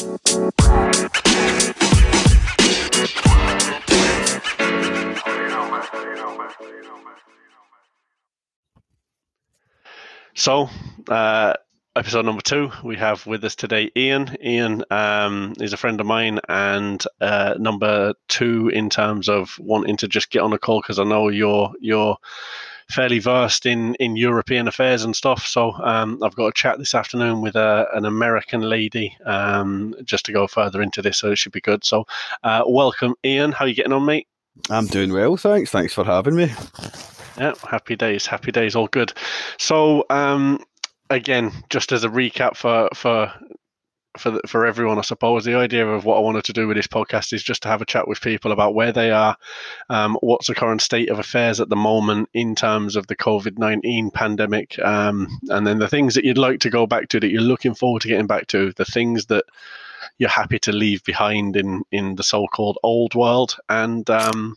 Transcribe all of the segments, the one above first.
So, uh, episode number two, we have with us today Ian. Ian um, is a friend of mine, and uh, number two in terms of wanting to just get on a call because I know you're you're fairly versed in in European affairs and stuff. So um, I've got a chat this afternoon with a, an American lady um, just to go further into this, so it should be good. So, uh, welcome, Ian. How are you getting on, mate? I'm doing well, thanks. Thanks for having me. Yeah, happy days, happy days, all good. So, um, again, just as a recap for for for the, for everyone, I suppose. The idea of what I wanted to do with this podcast is just to have a chat with people about where they are, um, what's the current state of affairs at the moment in terms of the COVID nineteen pandemic, um, and then the things that you'd like to go back to that you're looking forward to getting back to, the things that you're happy to leave behind in in the so-called old world, and um,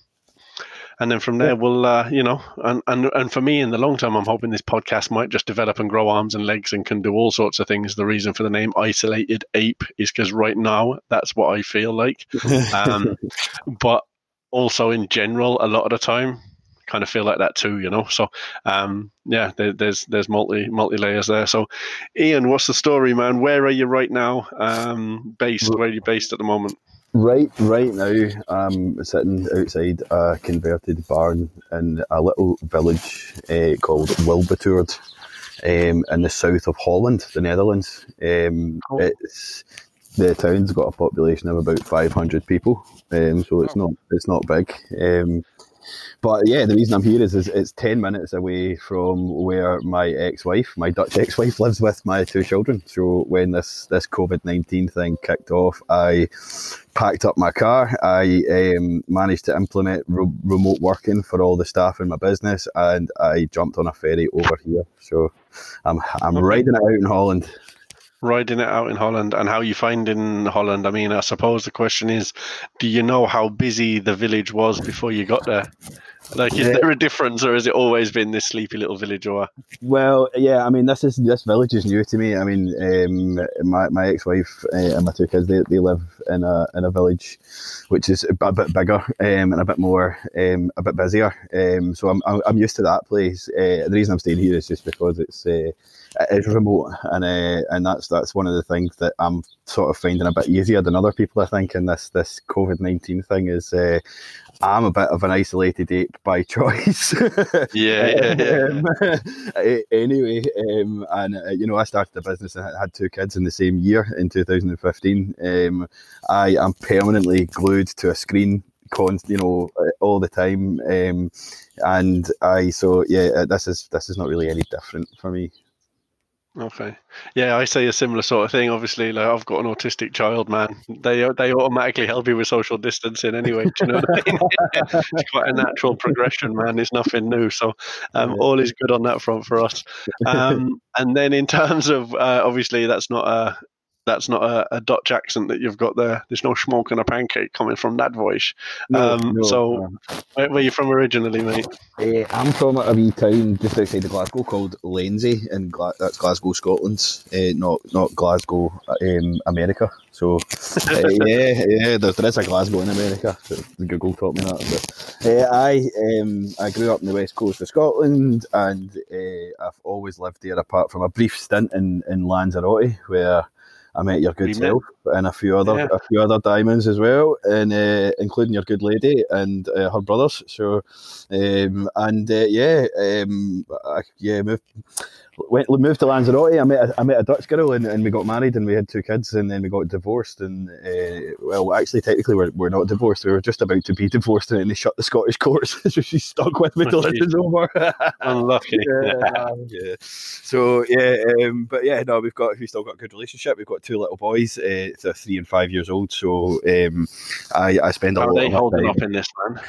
and then from there we'll uh, you know and, and and for me in the long term i'm hoping this podcast might just develop and grow arms and legs and can do all sorts of things. The reason for the name isolated ape is because right now that's what i feel like. Um, but also in general a lot of the time kind of feel like that too you know? So um, yeah there, there's there's multi multi layers there. So ian what's the story man? Where are you right now um, based where are you based at the moment Right, right now, I'm sitting outside a converted barn in a little village uh, called Wilbertoord um, in the south of Holland, the Netherlands. Um, oh. It's the town's got a population of about 500 people, um, so it's oh. not it's not big. But yeah, the reason I'm here is, is it's 10 minutes away from where my ex wife, my Dutch ex wife, lives with my two children. So when this, this COVID 19 thing kicked off, I packed up my car. I um, managed to implement re- remote working for all the staff in my business and I jumped on a ferry over here. So I'm, I'm riding it out in Holland riding it out in Holland and how you find in Holland. I mean, I suppose the question is, do you know how busy the village was before you got there? Like, is there a difference, or has it always been this sleepy little village? Or well, yeah, I mean, this is this village is new to me. I mean, um, my, my ex wife uh, and my two kids they, they live in a in a village which is a bit bigger um, and a bit more um, a bit busier. Um, so I'm, I'm used to that place. Uh, the reason I'm staying here is just because it's uh, it is remote, and uh, and that's that's one of the things that I'm sort of finding a bit easier than other people. I think in this this COVID nineteen thing is uh, I'm a bit of an isolated ape by choice. yeah, yeah, yeah. um, anyway, um, and uh, you know, I started the business and had two kids in the same year in 2015. Um, I am permanently glued to a screen Const, you know, uh, all the time. Um, and I so yeah, uh, this is this is not really any different for me. Okay. Yeah, I say a similar sort of thing. Obviously, like I've got an autistic child, man. They they automatically help you with social distancing anyway. You know I mean? it's quite a natural progression, man. It's nothing new. So um, all is good on that front for us. Um, and then in terms of uh, obviously that's not a that's not a, a, Dutch accent that you've got there. There's no smoke on a pancake coming from that voice. No, um, no, so, no. Where, where, are you from originally, mate? Uh, I'm from a wee town just outside of Glasgow called Lenzie, and Gla- that's Glasgow, Scotland, uh, not not Glasgow, um, America. So, uh, yeah, yeah, there, there is a Glasgow in America. So Google taught me that. But I um, I grew up in the west coast of Scotland, and I've always lived there, apart from a brief stint in in Lanzarote, where I met your good self and a few other yeah. a few other diamonds as well, and uh, including your good lady and uh, her brothers. So, um, and uh, yeah, um, I, yeah, moved went moved to Lanzarote. I met a, I met a Dutch girl and, and we got married and we had two kids and then we got divorced and uh, well actually technically we're, we're not divorced. We were just about to be divorced and then they shut the Scottish courts. so she's stuck with me till it's over. Unlucky. yeah, yeah. So yeah, um, but yeah, no, we've got we still got a good relationship. We've got two little boys, uh, they're three and five years old. So um, I I spend a How lot. Are they holding up in this man?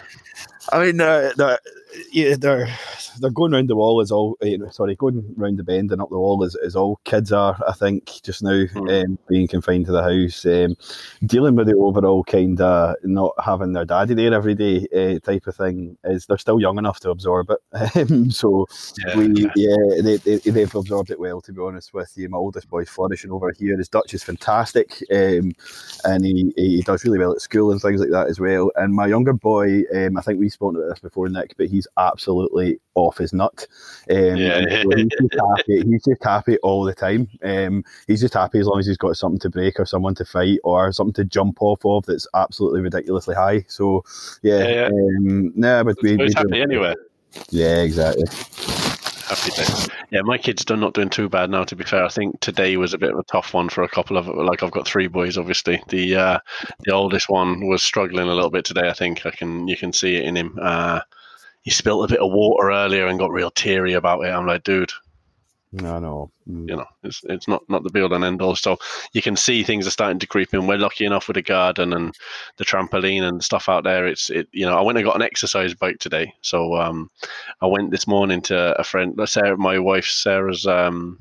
I mean, uh, yeah, they're they're going round the wall is all. Uh, sorry, going round the bend and up the wall is, is all kids are. I think just now mm. um, being confined to the house, um, dealing with the overall kind of not having their daddy there every day uh, type of thing is they're still young enough to absorb it. Um, so yeah, we yeah they, they they've absorbed it well. To be honest with you, my oldest boy's flourishing over here. His Dutch is fantastic, um, and he, he does really well at school and things like that as well. And my younger boy, um, I think we've spoken about this before, Nick, but he's absolutely off his nut. Um, yeah. He's, just happy, he's just happy all the time. Um, he's just happy as long as he's got something to break or someone to fight or something to jump off of that's absolutely ridiculously high. So yeah, yeah, yeah. Um, nah, but we, he's happy anyway. Yeah, exactly. Happy. Yeah, my kids are not doing too bad now. To be fair, I think today was a bit of a tough one for a couple of. Like I've got three boys, obviously. The uh, the oldest one was struggling a little bit today. I think I can you can see it in him. Uh, he spilt a bit of water earlier and got real teary about it. I'm like, dude, no, no. Mm. You know, it's it's not not the build and end all. So you can see things are starting to creep in. We're lucky enough with the garden and the trampoline and stuff out there. It's it. You know, I went and got an exercise bike today. So um, I went this morning to a friend, Sarah, my wife Sarah's um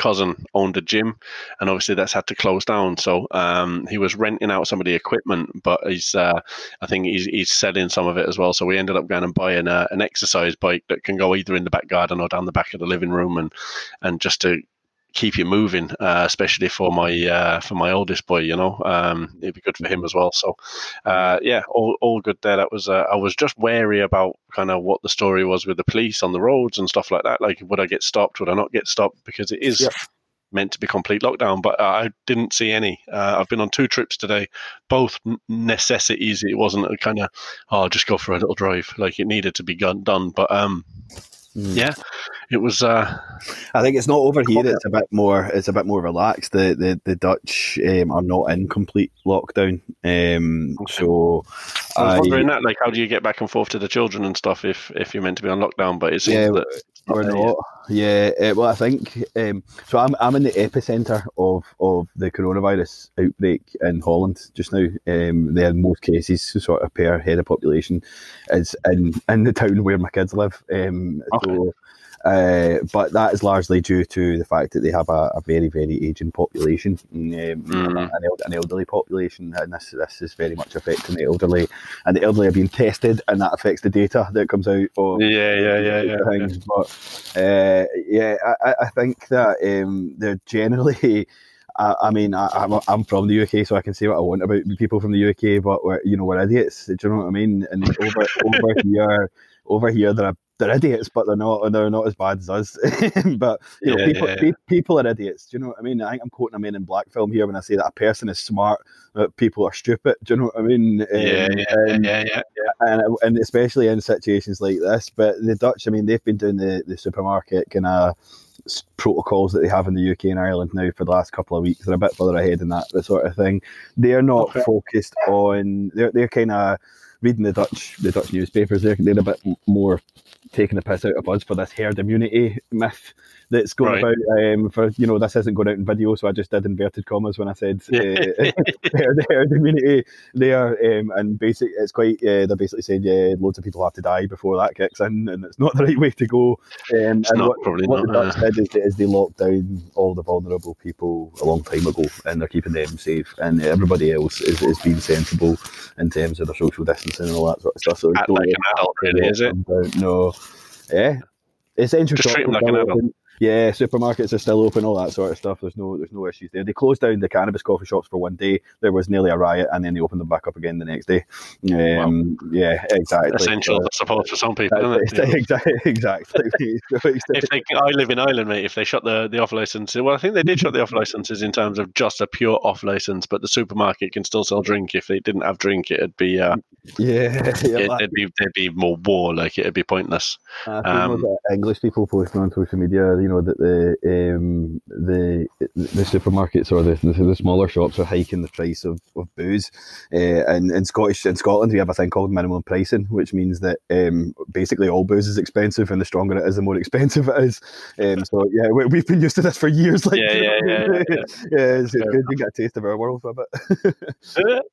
cousin owned a gym, and obviously that's had to close down. So um, he was renting out some of the equipment, but he's uh, I think he's, he's selling some of it as well. So we ended up going and buying a, an exercise bike that can go either in the back garden or down the back of the living room, and and just to keep you moving, uh, especially for my uh, for my oldest boy. You know, um, it'd be good for him as well. So, uh, yeah, all, all good there. That was uh, I was just wary about kind of what the story was with the police on the roads and stuff like that. Like, would I get stopped? Would I not get stopped? Because it is. Meant to be complete lockdown, but I didn't see any. Uh, I've been on two trips today, both necessities. It wasn't a kind of, oh, I'll just go for a little drive. Like it needed to be done. But um, Mm. Yeah, it was. Uh, I think it's not over here. It's a bit more. It's a bit more relaxed. The the, the Dutch um, are not in complete lockdown. Um, okay. So I was wondering that, like, how do you get back and forth to the children and stuff if if you're meant to be on lockdown? But it seems yeah, that we're not. Yeah, uh, well, I think um, so. I'm I'm in the epicenter of of the coronavirus outbreak in Holland just now. Um, there, in most cases, sort of per head of population, is in in the town where my kids live. Um, okay. So uh, but that is largely due to the fact that they have a, a very, very aging population, um, mm-hmm. an, an, elderly population, and this this is very much affecting the elderly. And the elderly are being tested, and that affects the data that comes out. Of yeah, yeah, yeah, yeah. Things. yeah. But uh, yeah, I, I think that um, they're generally. I, mean, I, am I'm, I'm from the UK, so I can say what I want about people from the UK, but we're, you know, we're idiots. Do you know what I mean? And over, over here, over here, there are they're idiots, but they're not they're not as bad as us. but you know, yeah, people, yeah. people are idiots. Do you know what I mean? I think I'm quoting a Men in Black film here when I say that a person is smart, but people are stupid. Do you know what I mean? Yeah, um, yeah, and, yeah, yeah, yeah. And, and especially in situations like this. But the Dutch, I mean, they've been doing the the supermarket kind of protocols that they have in the UK and Ireland now for the last couple of weeks. They're a bit further ahead in that the sort of thing. They're not okay. focused on. They're they're kind of reading the Dutch the Dutch newspapers. They're they're a bit more taking the piss out of us for this herd immunity myth that's going right. about. Um, for you know, this isn't going out in video, so I just did inverted commas when I said uh, herd, herd immunity there. Um, and basic, it's quite. Uh, they basically said, yeah, loads of people have to die before that kicks in, and it's not the right way to go. Um, and not, what, probably what not, the Dutch did is, is, they locked down all the vulnerable people a long time ago, and they're keeping them safe, and everybody else is, is being sensible in terms of their social distancing and all that sort of stuff. So Act like an adult, really, is it? No. Yeah. Essential Just treat like an adult yeah, supermarkets are still open, all that sort of stuff. There's no there's no issues there. They closed down the cannabis coffee shops for one day. There was nearly a riot, and then they opened them back up again the next day. Um, wow. Yeah, exactly. Essential, so, I suppose, for some people, isn't it? Exactly. exactly. if they, I live in Ireland, mate. If they shut the the off licenses, well, I think they did shut the off licenses in terms of just a pure off license, but the supermarket can still sell drink. If they didn't have drink, it'd be uh, yeah, yeah it, would be there'd be more war. Like it'd be pointless. Um, English people posting on social media, you know that the um, the the supermarkets or the, the, the smaller shops are hiking the price of, of booze. Uh, and in Scottish in Scotland, we have a thing called minimum pricing, which means that um, basically all booze is expensive, and the stronger it is, the more expensive it is. Um, so yeah, we, have been used to this for years. Like, yeah, yeah, yeah, yeah, yeah. it's, it's good. You get a taste of our world for a bit.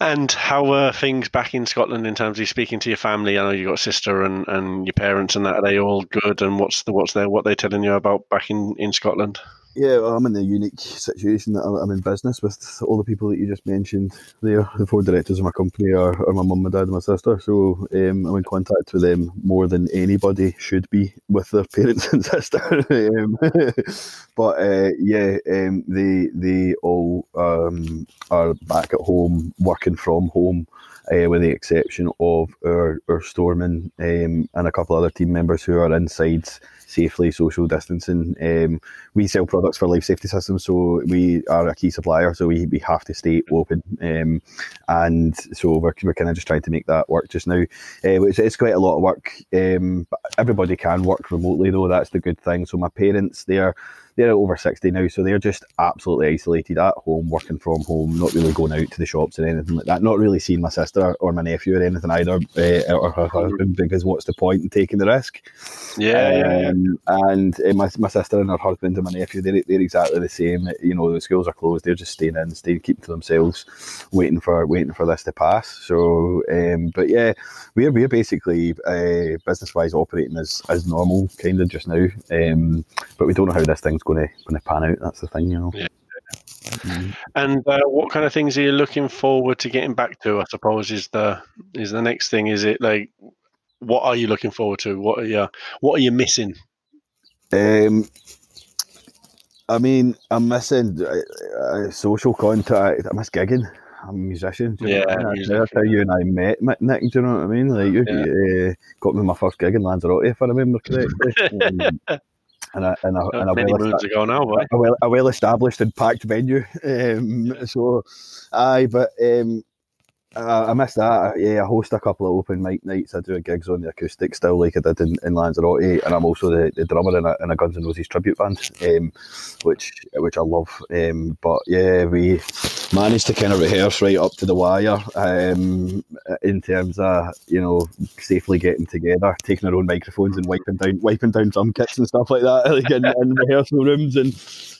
And how were things back in Scotland in terms of speaking to your family? I know you got sister and, and your parents and that. Are they all good? And what's the what's their what they telling you about back in, in Scotland? Yeah, well, I'm in a unique situation that I'm in business with all the people that you just mentioned there. The four directors of my company are, are my mum, my dad, and my sister. So um, I'm in contact with them more than anybody should be with their parents and sister. um, but uh, yeah, um, they they all um, are back at home, working from home uh, with the exception of our, our storeman um, and a couple other team members who are inside safely, social distancing. Um, we sell products for life safety systems, so we are a key supplier, so we, we have to stay open. Um, and so we're, we're kind of just trying to make that work just now. Uh, it's, it's quite a lot of work. Um, everybody can work remotely, though, that's the good thing. So my parents, they're they're over 60 now, so they're just absolutely isolated at home, working from home, not really going out to the shops or anything like that. Not really seeing my sister or my nephew or anything either, uh, or her husband, because what's the point in taking the risk? Yeah, um, yeah. And uh, my, my sister and her husband and my nephew, they're, they're exactly the same. You know, the schools are closed; they're just staying in, staying, keeping to themselves, waiting for waiting for this to pass. So, um, but yeah, we're we're basically uh, business wise operating as as normal, kind of just now. Um, but we don't know how this thing's going to going to pan out. That's the thing, you know. Yeah. Mm-hmm. And uh, what kind of things are you looking forward to getting back to? I suppose is the is the next thing. Is it like what are you looking forward to? What are you what are you missing? Um, I mean, I'm missing uh, uh, social contact. I miss gigging. I'm a musician. yeah, that's how you and I met, Nick. Do you know what I mean? Like you yeah. uh, got me my first gig in Lanzarote, if I remember correctly. um, and a, and a, and a, well, moons ago now, a well, a well established and packed venue. Um, so, aye, but um, uh, I missed that. Yeah, I host a couple of open mic nights. I do gigs on the acoustic still, like I did in, in Lanzarote, and I'm also the, the drummer in a, in a Guns N' Roses tribute band, um, which which I love. Um, but yeah, we managed to kind of rehearse right up to the wire um, in terms of you know safely getting together, taking our own microphones and wiping down wiping down drum kits and stuff like that, like in, in rehearsal rooms and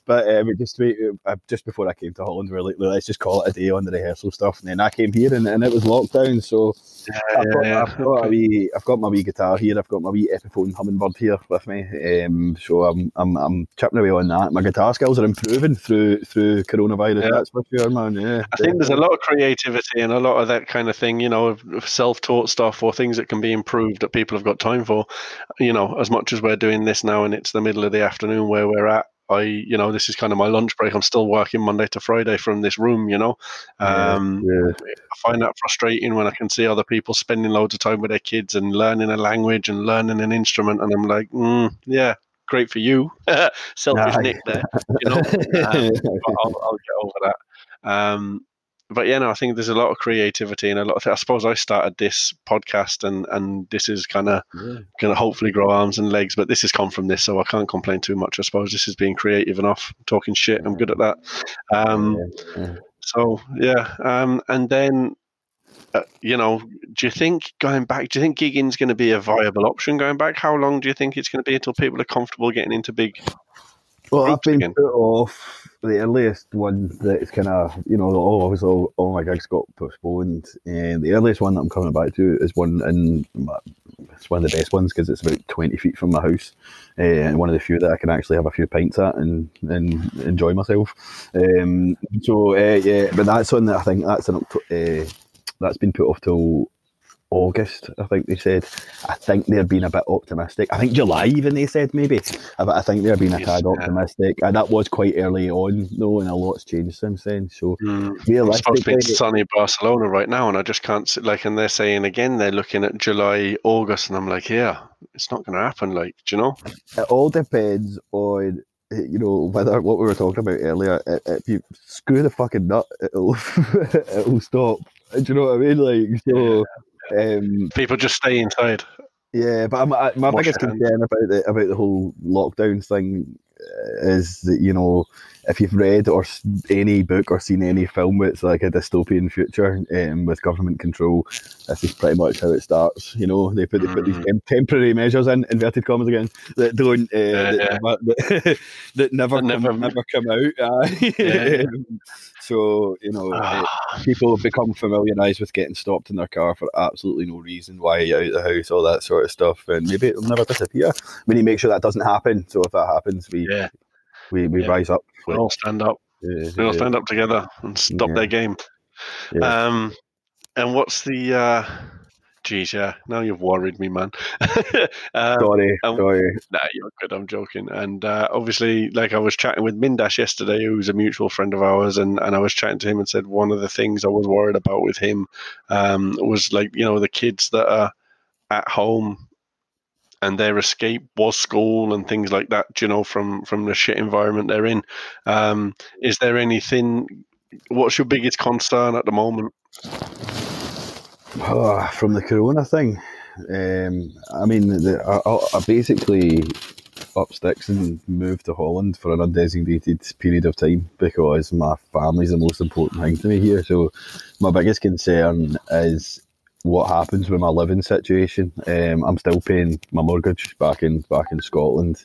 but um, just uh, just before I came to Holland, we were like, let's just call it a day on the rehearsal stuff. And then I came here, and, and it was lockdown. So yeah, I've, got, yeah. I've, got, a wee, I've got my wee guitar here. I've got my wee Epiphone hummingbird here with me. Um, so I'm, I'm I'm chipping away on that. My guitar skills are improving through through coronavirus. Yeah. That's for sure, man. Yeah, I think there's a lot of creativity and a lot of that kind of thing. You know, self-taught stuff or things that can be improved that people have got time for. You know, as much as we're doing this now, and it's the middle of the afternoon where we're at I, you know, this is kind of my lunch break. I'm still working Monday to Friday from this room, you know. Um, yeah. I find that frustrating when I can see other people spending loads of time with their kids and learning a language and learning an instrument, and I'm like, mm, yeah, great for you, selfish Nick there, you know. Um, I'll, I'll, get over that. Um, but yeah, no, I think there's a lot of creativity and a lot of. Th- I suppose I started this podcast, and and this is kind of yeah. going to hopefully grow arms and legs. But this has come from this, so I can't complain too much. I suppose this is being creative enough, talking shit. I'm good at that. Um, yeah. So yeah, um, and then uh, you know, do you think going back? Do you think gigging's going to be a viable option going back? How long do you think it's going to be until people are comfortable getting into big? Well, I've been again? put off the earliest one that's kind of you know oh obviously all, all, my gigs got postponed and the earliest one that I'm coming back to is one in my, it's one of the best ones because it's about 20 feet from my house uh, and one of the few that I can actually have a few pints at and, and enjoy myself um, so uh, yeah but that's one that I think that's an uh, that's been put off till August, I think they said. I think they're being a bit optimistic. I think July, even they said maybe. But I think they're being a tad optimistic. And that was quite early on, though, and a lot's changed since then. So, mm. It's sunny Barcelona right now, and I just can't, see, like, and they're saying again, they're looking at July, August, and I'm like, yeah, it's not going to happen. Like, do you know? It all depends on you know, whether what we were talking about earlier, if you screw the fucking nut, it'll it'll stop. Do you know what I mean? Like, so um, People just stay inside. Yeah, but I, my Wash biggest concern about the about the whole lockdown thing is that you know if you've read or any book or seen any film it's like a dystopian future um, with government control this is pretty much how it starts you know they put, they put these mm. temporary measures in inverted commas again that don't uh, yeah, that, yeah. Never, that, that, never, come, never, never come out uh, yeah. So you know, it, people become familiarised with getting stopped in their car for absolutely no reason. Why are you out of the house? All that sort of stuff, and maybe it'll never disappear. We need to make sure that doesn't happen. So if that happens, we Yeah. we, we Yeah. rise up. We all stand up. Yeah, We all stand up together and stop their game. Um, and what's the? Uh, geez, yeah. Now you've worried me, man. um, sorry, um, sorry. Nah, you're good. I'm joking. And uh, obviously, like I was chatting with Mindash yesterday, who's a mutual friend of ours, and, and I was chatting to him and said one of the things I was worried about with him um, was like you know the kids that are at home and their escape was school and things like that. You know, from from the shit environment they're in. Um, is there anything? What's your biggest concern at the moment? Oh, from the corona thing, um, I mean, the, I, I- basically up sticks and moved to Holland for an undesignated period of time because my family's the most important thing to me here. So, my biggest concern is what happens with my living situation. Um, I'm still paying my mortgage back in back in Scotland.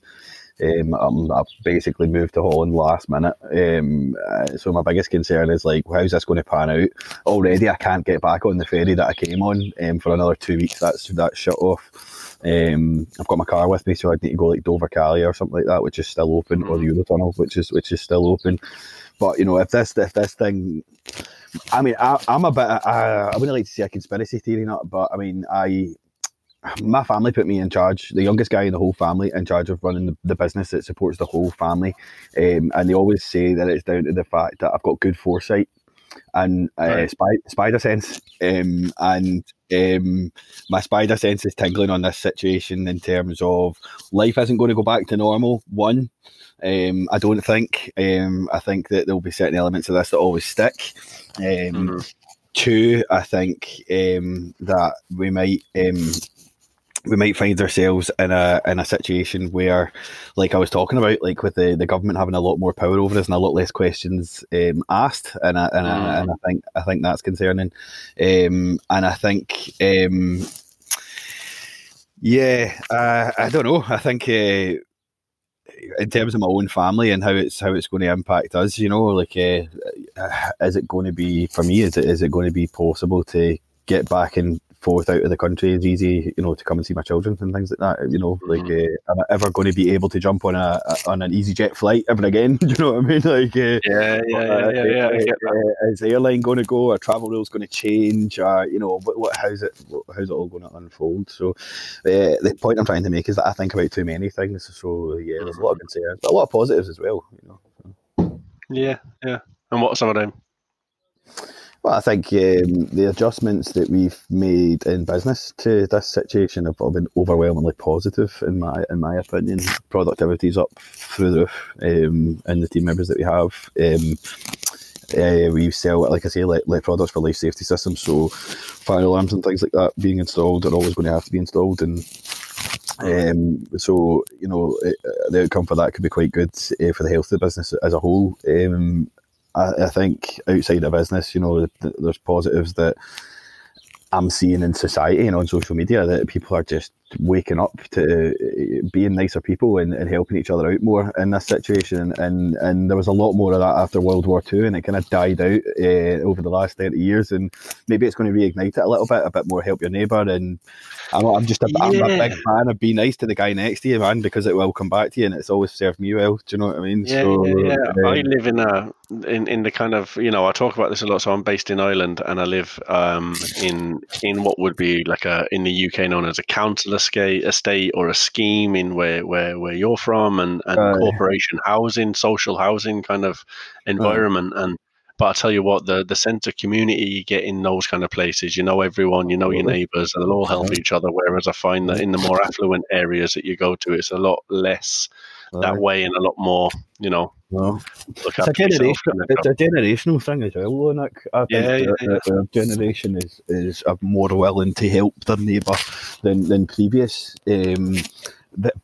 Um, I'm, I've basically moved to Holland last minute. Um, uh, so my biggest concern is like, how's this going to pan out? Already, I can't get back on the ferry that I came on um, for another two weeks. That's that's shut off. Um, I've got my car with me, so I need to go like Dover Calais or something like that, which is still open, or the Eurotunnel, which is which is still open. But you know, if this if this thing, I mean, I, I'm a bit. I, I wouldn't like to say a conspiracy theory, not, but I mean, I my family put me in charge, the youngest guy in the whole family, in charge of running the, the business that supports the whole family. Um, and they always say that it's down to the fact that I've got good foresight and uh, Right. spy, spider sense. Um, and um, my spider sense is tingling on this situation in terms of life isn't going to go back to normal. One, um, I don't think. Um, I think that there'll be certain elements of this that always stick. Um, Mhm. Two, I think um, that we might um, we might find ourselves in a in a situation where, like I was talking about, like with the, the government having a lot more power over us and a lot less questions um, asked, and I, and, I, Mm. and I think I think that's concerning, um, and I think. Um, yeah, uh, I don't know. I think uh, in terms of my own family and how it's how it's going to impact us, you know, like uh, uh, is it going to be for me? Is it is it going to be possible to get back and forth out of the country as easy, you know, to come and see my children and things like that? You know, like uh, am I ever going to be able to jump on a, a on an EasyJet flight ever again? Do you know what I mean? Like, uh, Yeah, yeah, yeah, yeah, yeah. I get uh, is the airline going to go? Are travel rules going to change? Uh, you know, what, what, how's it? What, how's it all going to unfold? So, uh, the point I'm trying to make is that I think about too many things. So, yeah, there's a lot of concerns, but a lot of positives as well. You know. Yeah, yeah. And what are some of them? Well, I think um, the adjustments that we've made in business to this situation have all been overwhelmingly positive, in my in my opinion. Productivity's up through the roof, um, and the team members that we have. Um, uh, we sell, like I say, like, like products for life safety systems. So fire alarms and things like that being installed are always going to have to be installed, and um, so you know it, uh, the outcome for that could be quite good uh, for the health of the business as a whole. Um, I, I think outside of business, you know, there's positives that I'm seeing in society and on social media that people are just waking up to uh, being nicer people and, and helping each other out more in this situation. And and there was a lot more of that after World War Two, and it kind of died out uh, over the last thirty years. And maybe it's going to reignite it a little bit, a bit more help your neighbour. And I'm, I'm just a, I'm a big fan of be nice to the guy next to you, man, because it will come back to you, and it's always served me well. Do you know what I mean? Yeah, So, yeah, yeah. I um, live in a in, in the kind of you know I talk about this a lot. So I'm based in Ireland, and I live um, in in what would be like a in the UK known as a council estate, estate or a scheme in where where, where you're from, and and corporation housing, social housing kind of hmm. environment. And but I tell you what, the the sense of community you get in those kind of places, you know everyone, you know your neighbours, and they'll all help each other. Whereas I find that in the more affluent areas that you go to, it's a lot less that way and a lot more, you know, Well, it's a after generation. It's a generational thing as well, though, Nick. I think Yeah, yeah, our generation is is more willing to help their neighbour than than previous. Um,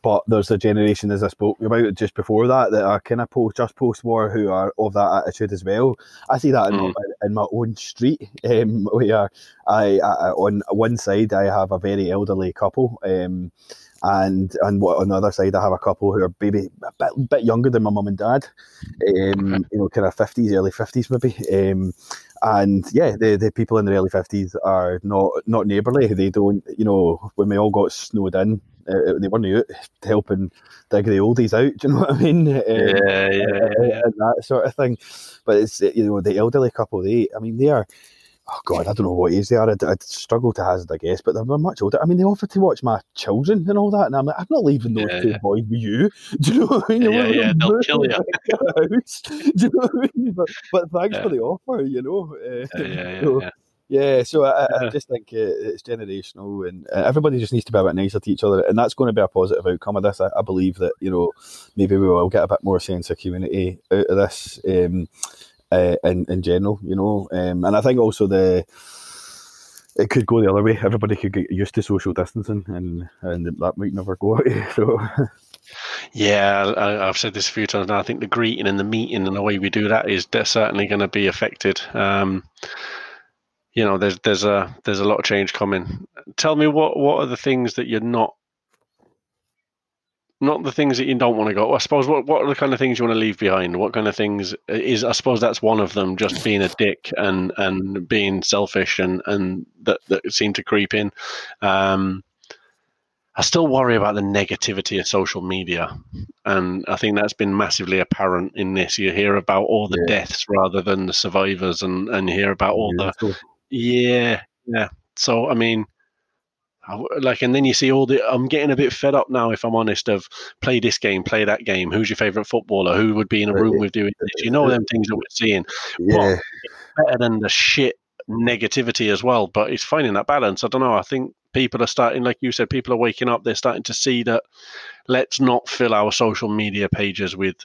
but there's a generation, as I spoke about just before that, that are kind of post just post war who are of that attitude as well. I see that in, Mm. my, in my own street, um, where I, I on one side I have a very elderly couple. Um, and and what, on the other side, I have a couple who are maybe a bit, bit younger than my mum and dad, um, you know, kind of fifties, early fifties, maybe. Um, and yeah, the, the people in the early fifties are not not neighbourly. They don't, you know, when we all got snowed in, uh, they weren't out helping dig the oldies out. Do you know what I mean? Um, yeah, yeah, yeah, and that sort of thing. But it's you know the elderly couple. They, I mean, they are oh god, I don't know what age they are. I'd, I'd struggle to hazard a guess, but they're much older. I mean, they offer to watch my children and all that, and I'm like, I'm not leaving those yeah, two yeah. boys with you. Do you know what I mean? Yeah, yeah, they'll kill you. Do you know what I mean? But, but thanks for the offer, you know. Uh, yeah, yeah, so, yeah. Yeah, so I, I just think uh, it's generational, and uh, everybody just needs to be a bit nicer to each other, and that's going to be a positive outcome of this. I, I, believe that you know maybe we will get a bit more sense of community out of this. Um, uh, in in general, you know. Um, and I think also the it could go the other way. Everybody could get used to social distancing, and and that might never go away. So. Yeah, I, have said this a few times now. I think the greeting and the meeting and the way we do that is certainly going to be affected. Um, you know, there's there's a there's a lot of change coming. Tell me what what are the things that you're not not the things that you don't want to go. I suppose what what are the kind of things you want to leave behind? What kind of things is? I suppose that's one of them. Just being a dick and and being selfish and and that that seem to creep in. Um, I still worry about the negativity of social media, and I think that's been massively apparent in this. You hear about all the yeah. deaths rather than the survivors, and and hear about all yeah, the yeah yeah. So I mean like and then you see all the i'm getting a bit fed up now if i'm honest of play this game play that game. Who's your favorite footballer? Who would be in a room with doing this? you know them things that we're seeing. Yeah. better than the shit negativity as well but it's finding that balance. I don't know i think people are starting like you said people are waking up they're starting to see that let's not fill our social media pages with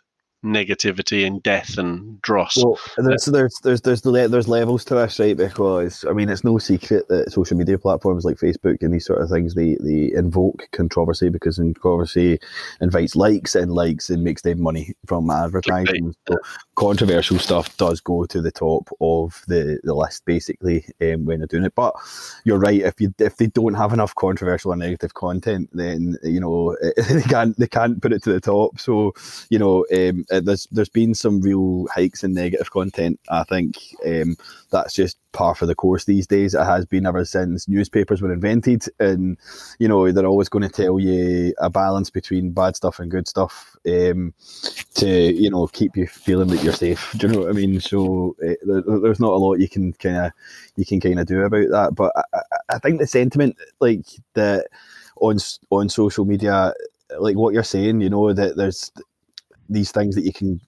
negativity and death and dross. Well, there's, there's there's there's there's levels to this, right? Because I mean, it's no secret that social media platforms like Facebook and these sort of things they they invoke controversy because controversy invites likes and likes and makes them money from advertising. So controversial stuff does go to the top of the, the list basically um, when they're doing it. But you're right. If you if they don't have enough controversial or negative content, then you know they can't they can't put it to the top. So you know. Um, uh, there's there's been some real hikes in negative content. I think um, that's just par for the course these days. It has been ever since newspapers were invented, and you know they're always going to tell you a balance between bad stuff and good stuff um, to you know keep you feeling that you're safe. Do you know what I mean? So uh, there, there's not a lot you can kind of you can kind of do about that. But I, I think the sentiment like that on on social media like what you're saying, you know, that there's these things that you can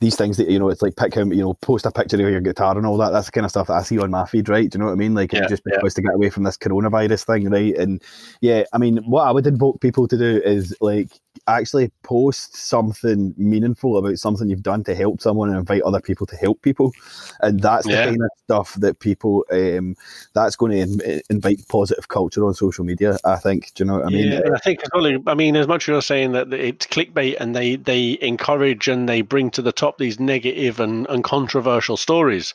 these things that you know it's like pick him you know post a picture of your guitar and all that that's the kind of stuff that I see on my feed right? Do you know what I mean? Like yeah, just because yeah. to get away from this coronavirus thing right? And yeah I mean what I would invoke people to do is like actually post something meaningful about something you've done to help someone and invite other people to help people. And that's yeah. the kind of stuff that people um, that's going to invite positive culture on social media i think. Do you know what i mean? Yeah, i think i mean as much as you're saying that it's clickbait and they they encourage and they bring to the top these negative and, and controversial stories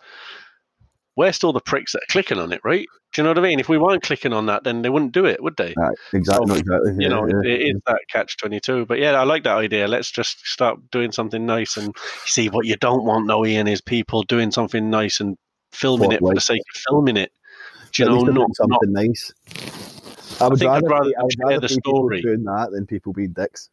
we're still the pricks that are clicking on it, right? Do you know what I mean? If we weren't clicking on that, then they wouldn't do it, would they? Right, exactly. So, exactly. You know, yeah. it is that catch twenty two. But yeah, I like that idea. Let's just start doing something nice. And see what you don't want, though, Ian, is people doing something nice and filming it for the sake of filming it. Do you know, not something not, nice. I would I rather, rather, I would rather the story doing that than people being dicks.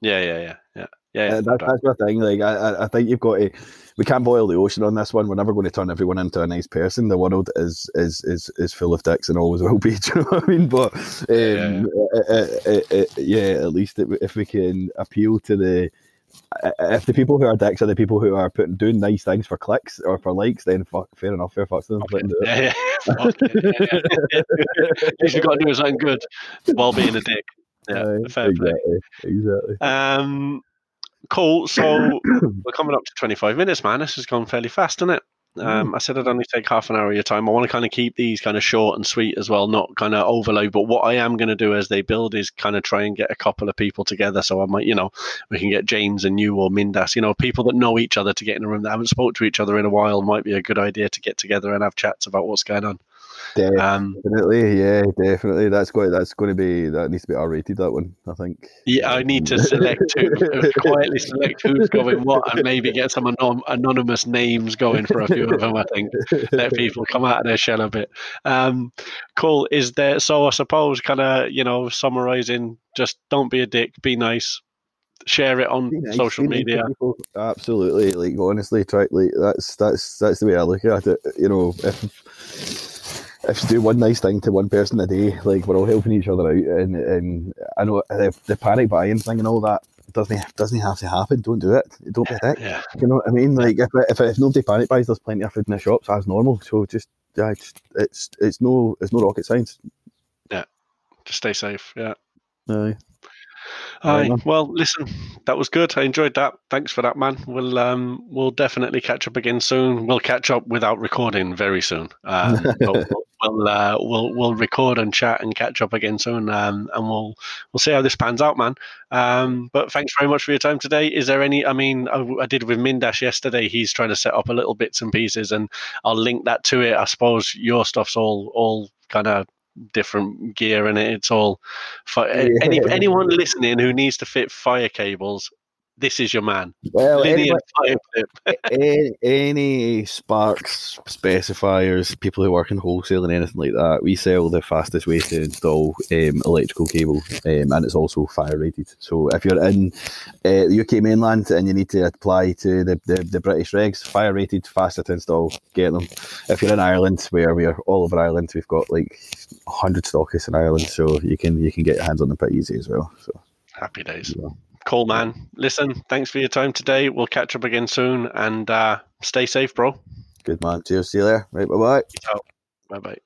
Yeah, yeah, yeah, yeah. Yeah, uh, that, that's my thing. Like, I, I think you've got to. We can't boil the ocean on this one. We're never going to turn everyone into a nice person. The world is is is, is full of dicks and always will be. Do you know what I mean? But um, yeah, yeah. Uh, uh, yeah, at least if we can appeal to the if the people who are dicks are the people who are putting doing nice things for clicks or for likes, then fuck, fair enough, fair fuck them. Okay. Yeah, yeah. yeah, yeah. You've got to do something good while being a dick. Yeah, uh, fair exactly, play. Exactly. Um, Cool. So we're coming up to 25 minutes, man. This has gone fairly fast, hasn't it? Um, mm. I said I'd only take half an hour of your time. I want to kind of keep these kind of short and sweet as well, not kind of overload. But what I am going to do as they build is kind of try and get a couple of people together. So I might, you know, we can get James and you or Mindas, you know, people that know each other to get in a room that haven't spoke to each other in a while might be a good idea to get together and have chats about what's going on. Um, definitely, yeah, definitely. That's going. That's going to be. That needs to be R rated. That one, I think. Yeah, I need to select who, quietly select who's going what, and maybe get some anon- anonymous names going for a few of them. I think let people come out of their shell a bit. Um, cool. Is there? So I suppose, kind of, you know, summarizing. Just don't be a dick. Be nice share it on nice, social media. Absolutely, like honestly, try like that's that's that's the way I look at it. You know, if if you do one nice thing to one person a day, like we're all helping each other out, and and I know uh, the, the panic buying thing and all that doesn't doesn't have to happen. Don't do it. Don't be a dick. Yeah. You know what I mean? Like if if, if nobody panic buys, there's plenty of food in the shops as normal. So just yeah, it's it's it's no it's no rocket science. Yeah, just stay safe. Yeah. Aye. Hi. Well, listen, that was good. I enjoyed that. Thanks for that, man. We'll um, we'll definitely catch up again soon. We'll catch up without recording very soon. Um, we'll we'll, uh, we'll we'll record and chat and catch up again soon. Um, and we'll we'll see how this pans out, man. Um, but thanks very much for your time today. Is there any? I mean, I, I did with Mindash yesterday. He's trying to set up a little bits and pieces, and I'll link that to it. I suppose your stuff's all all kind of different gear in it. It's all for yeah. any anyone listening who needs to fit fire cables this is your man. Well, any, any Sparks specifiers, people who work in wholesale and anything like that, we sell the fastest way to install um, electrical cable, um, and it's also fire rated. So if you're in uh, the UK mainland and you need to apply to the, the, the, British regs, fire rated, faster to install, get them. If you're in Ireland, where we are all over Ireland, we've got like hundred stockists in Ireland, so you can you can get your hands on them pretty easy as well. So happy days. Yeah. Cool, man. Listen, thanks for your time today. We'll catch up again soon and uh, stay safe, bro. Good, man. Cheers. See you there. Right, bye bye. Bye bye.